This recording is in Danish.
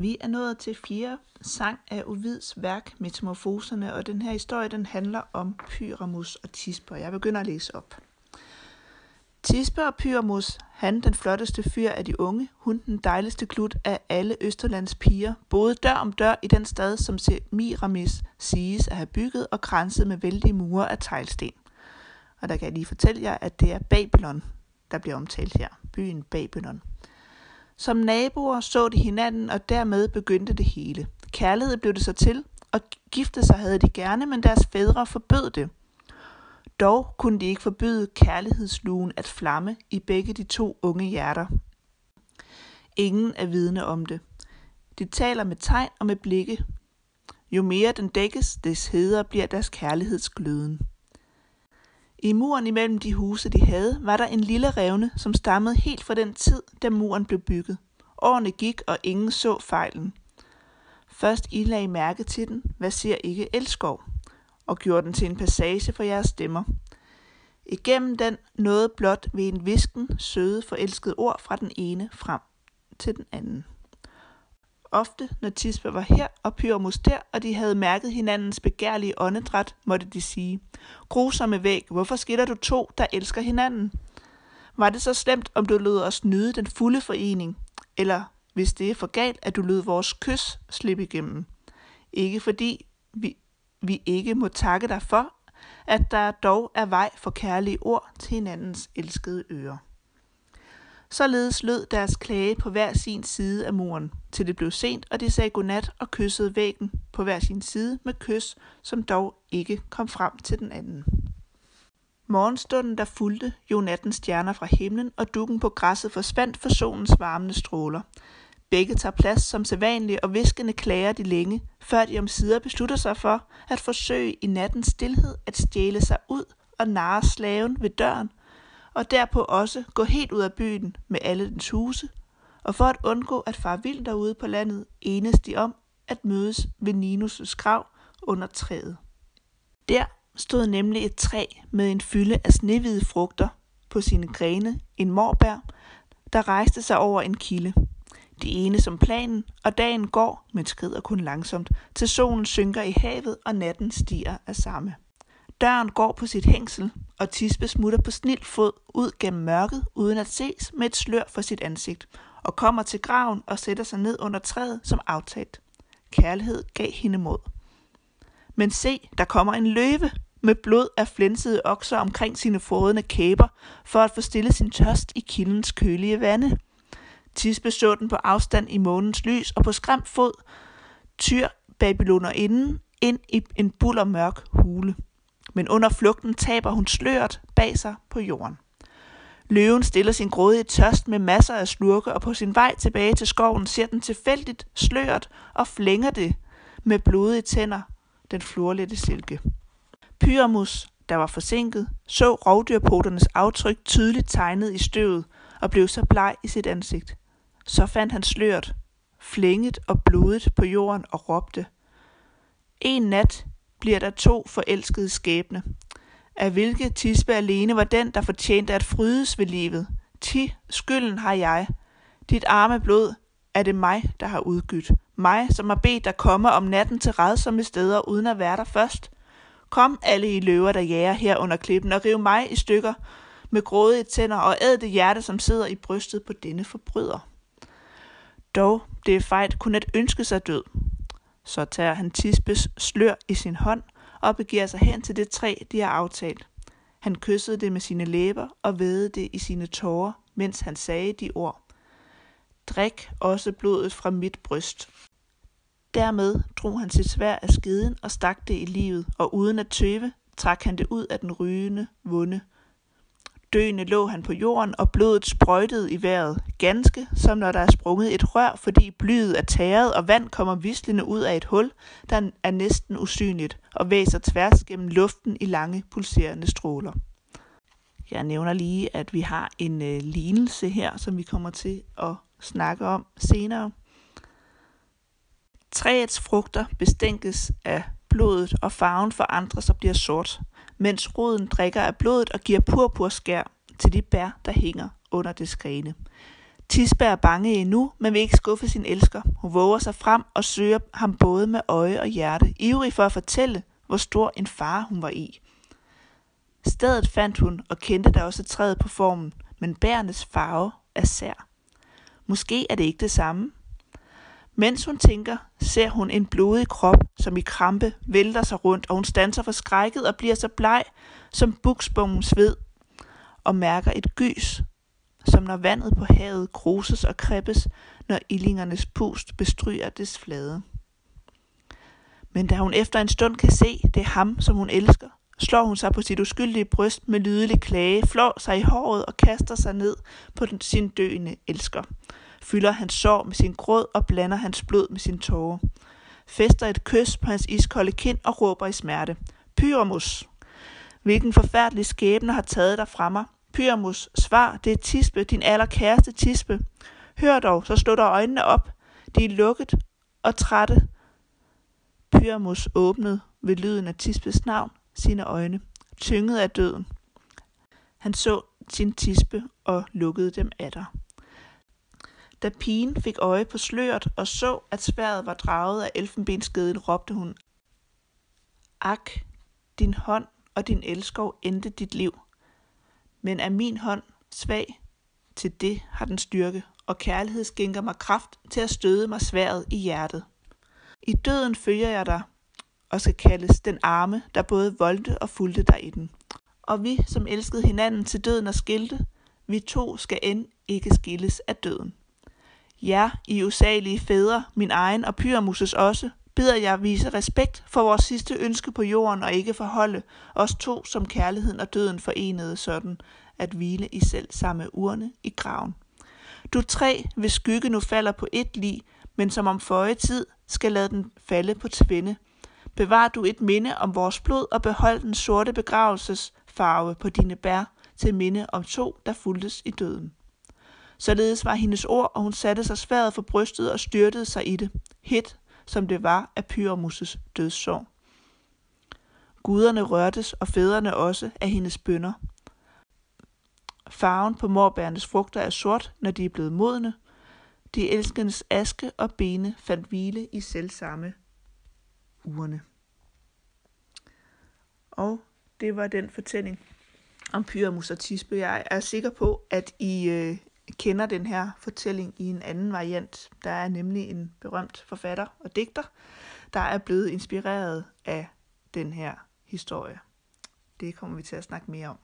Vi er nået til fjerde sang af Ovids værk Metamorfoserne, og den her historie den handler om Pyramus og Tisper. Jeg begynder at læse op. Tisper og Pyramus, han den flotteste fyr af de unge, hun den dejligste klut af alle Østerlands piger, boede dør om dør i den stad, som Semiramis siges at have bygget og kranset med vældige mure af teglsten. Og der kan jeg lige fortælle jer, at det er Babylon, der bliver omtalt her. Byen Babylon. Som naboer så de hinanden, og dermed begyndte det hele. Kærlighed blev det så til, og gifte sig havde de gerne, men deres fædre forbød det. Dog kunne de ikke forbyde kærlighedslugen at flamme i begge de to unge hjerter. Ingen er vidne om det. De taler med tegn og med blikke. Jo mere den dækkes, des hedere bliver deres kærlighedsgløden. I muren imellem de huse, de havde, var der en lille revne, som stammede helt fra den tid, da muren blev bygget. Årene gik, og ingen så fejlen. Først I lagde mærke til den, hvad siger ikke Elskov, og gjorde den til en passage for jeres stemmer. Igennem den nåede blot ved en visken søde forelskede ord fra den ene frem til den anden. Ofte, når Tispe var her og Pyramus der, og de havde mærket hinandens begærlige åndedræt, måtte de sige, grusomme væg, hvorfor skiller du to, der elsker hinanden? Var det så slemt, om du lød os nyde den fulde forening? Eller, hvis det er for galt, at du lød vores kys slippe igennem? Ikke fordi vi, vi ikke må takke dig for, at der dog er vej for kærlige ord til hinandens elskede ører. Således lød deres klage på hver sin side af muren, til det blev sent, og de sagde godnat og kyssede væggen på hver sin side med kys, som dog ikke kom frem til den anden. Morgenstunden, der fulgte, jo nattens stjerner fra himlen, og dukken på græsset forsvandt for solens varmende stråler. Begge tager plads som sædvanligt, og viskende klager de længe, før de om sider beslutter sig for at forsøge i nattens stillhed at stjæle sig ud og narre slaven ved døren, og derpå også gå helt ud af byen med alle dens huse, og for at undgå at fare vild derude på landet, enes de om at mødes ved Ninus' grav under træet. Der stod nemlig et træ med en fylde af snehvide frugter på sine grene, en morbær, der rejste sig over en kilde. De ene som planen, og dagen går, men skrider kun langsomt, til solen synker i havet, og natten stiger af samme. Døren går på sit hængsel, og Tispe smutter på snilt fod ud gennem mørket, uden at ses med et slør for sit ansigt, og kommer til graven og sætter sig ned under træet som aftalt. Kærlighed gav hende mod. Men se, der kommer en løve med blod af flænsede okser omkring sine frodende kæber, for at få stille sin tørst i kildens kølige vande. Tispe så den på afstand i månens lys, og på skræmt fod tyr Babyloner inden ind i en buller mørk hule men under flugten taber hun sløret bag sig på jorden. Løven stiller sin grådige tørst med masser af slurke, og på sin vej tilbage til skoven ser den tilfældigt sløret og flænger det med blodige tænder, den florlette silke. Pyramus, der var forsinket, så rovdyrpoternes aftryk tydeligt tegnet i støvet og blev så bleg i sit ansigt. Så fandt han sløret, flænget og blodet på jorden og råbte. En nat bliver der to forelskede skæbne, af hvilke Tisbe alene var den, der fortjente at frydes ved livet. Ti, skylden har jeg. Dit arme blod er det mig, der har udgydt. Mig, som har bedt dig komme om natten til redsomme steder, uden at være der først. Kom alle i løver, der jager her under klippen, og riv mig i stykker med grådige tænder og æd det hjerte, som sidder i brystet på denne forbryder. Dog, det er fejt kun at ønske sig død. Så tager han Tisbes slør i sin hånd og begiver sig hen til det træ, de har aftalt. Han kyssede det med sine læber og vedede det i sine tårer, mens han sagde de ord. Drik også blodet fra mit bryst. Dermed drog han sit svær af skeden og stak det i livet, og uden at tøve, trak han det ud af den rygende vunde Døende lå han på jorden, og blodet sprøjtede i vejret, ganske som når der er sprunget et rør, fordi blyet er tæret, og vand kommer vislende ud af et hul, der er næsten usynligt, og væser tværs gennem luften i lange, pulserende stråler. Jeg nævner lige, at vi har en øh, lignelse her, som vi kommer til at snakke om senere. Træets frugter bestænkes af blodet, og farven forandres og bliver sort mens roden drikker af blodet og giver purpurskær til de bær, der hænger under det grene. Tisbe er bange endnu, men vil ikke skuffe sin elsker. Hun våger sig frem og søger ham både med øje og hjerte, ivrig for at fortælle, hvor stor en far hun var i. Stedet fandt hun og kendte der også træet på formen, men bærens farve er sær. Måske er det ikke det samme. Mens hun tænker, ser hun en blodig krop, som i krampe vælter sig rundt, og hun standser forskrækket og bliver så bleg som buksbommen ved, og mærker et gys, som når vandet på havet kruses og kreppes, når illingernes pust bestryger dets flade. Men da hun efter en stund kan se, det er ham, som hun elsker, slår hun sig på sit uskyldige bryst med lydelig klage, flår sig i håret og kaster sig ned på den, sin døende elsker. Fylder hans sår med sin gråd og blander hans blod med sin tårer. Fester et kys på hans iskolde kind og råber i smerte. Pyramus! Hvilken forfærdelig skæbne har taget dig fra mig? Pyramus, svar, det er Tispe, din allerkæreste Tispe. Hør dog, så slå dig øjnene op. De er lukket og trætte. Pyramus åbnede ved lyden af Tispes navn sine øjne, tynget af døden. Han så sin tispe og lukkede dem atter. Da pigen fik øje på sløret og så, at sværet var draget af elfenbenskeden, råbte hun, Ak, din hånd og din elskov endte dit liv. Men er min hånd svag? Til det har den styrke, og kærlighed skænker mig kraft til at støde mig sværet i hjertet. I døden følger jeg dig, og skal kaldes den arme, der både voldte og fulgte dig i den. Og vi, som elskede hinanden til døden og skilte, vi to skal end ikke skilles af døden. Ja, I usagelige fædre, min egen og Pyramuses også, beder jeg vise respekt for vores sidste ønske på jorden og ikke forholde os to som kærligheden og døden forenede sådan at hvile i selv samme urne i graven. Du tre, hvis skygge nu falder på et lig, men som om forrige tid skal lade den falde på tvinde, Bevar du et minde om vores blod og behold den sorte begravelsesfarve på dine bær til minde om to, der fuldtes i døden. Således var hendes ord, og hun satte sig sværet for brystet og styrtede sig i det, hit som det var af Pyramus' dødssorg. Guderne rørtes, og fædrene også, af hendes bønder. Farven på morbærens frugter er sort, når de er blevet modne. De elskendes aske og bene fandt hvile i selvsamme urne. Og det var den fortælling om Pyramus og Tisbe. Jeg er sikker på, at I øh, kender den her fortælling i en anden variant. Der er nemlig en berømt forfatter og digter, der er blevet inspireret af den her historie. Det kommer vi til at snakke mere om.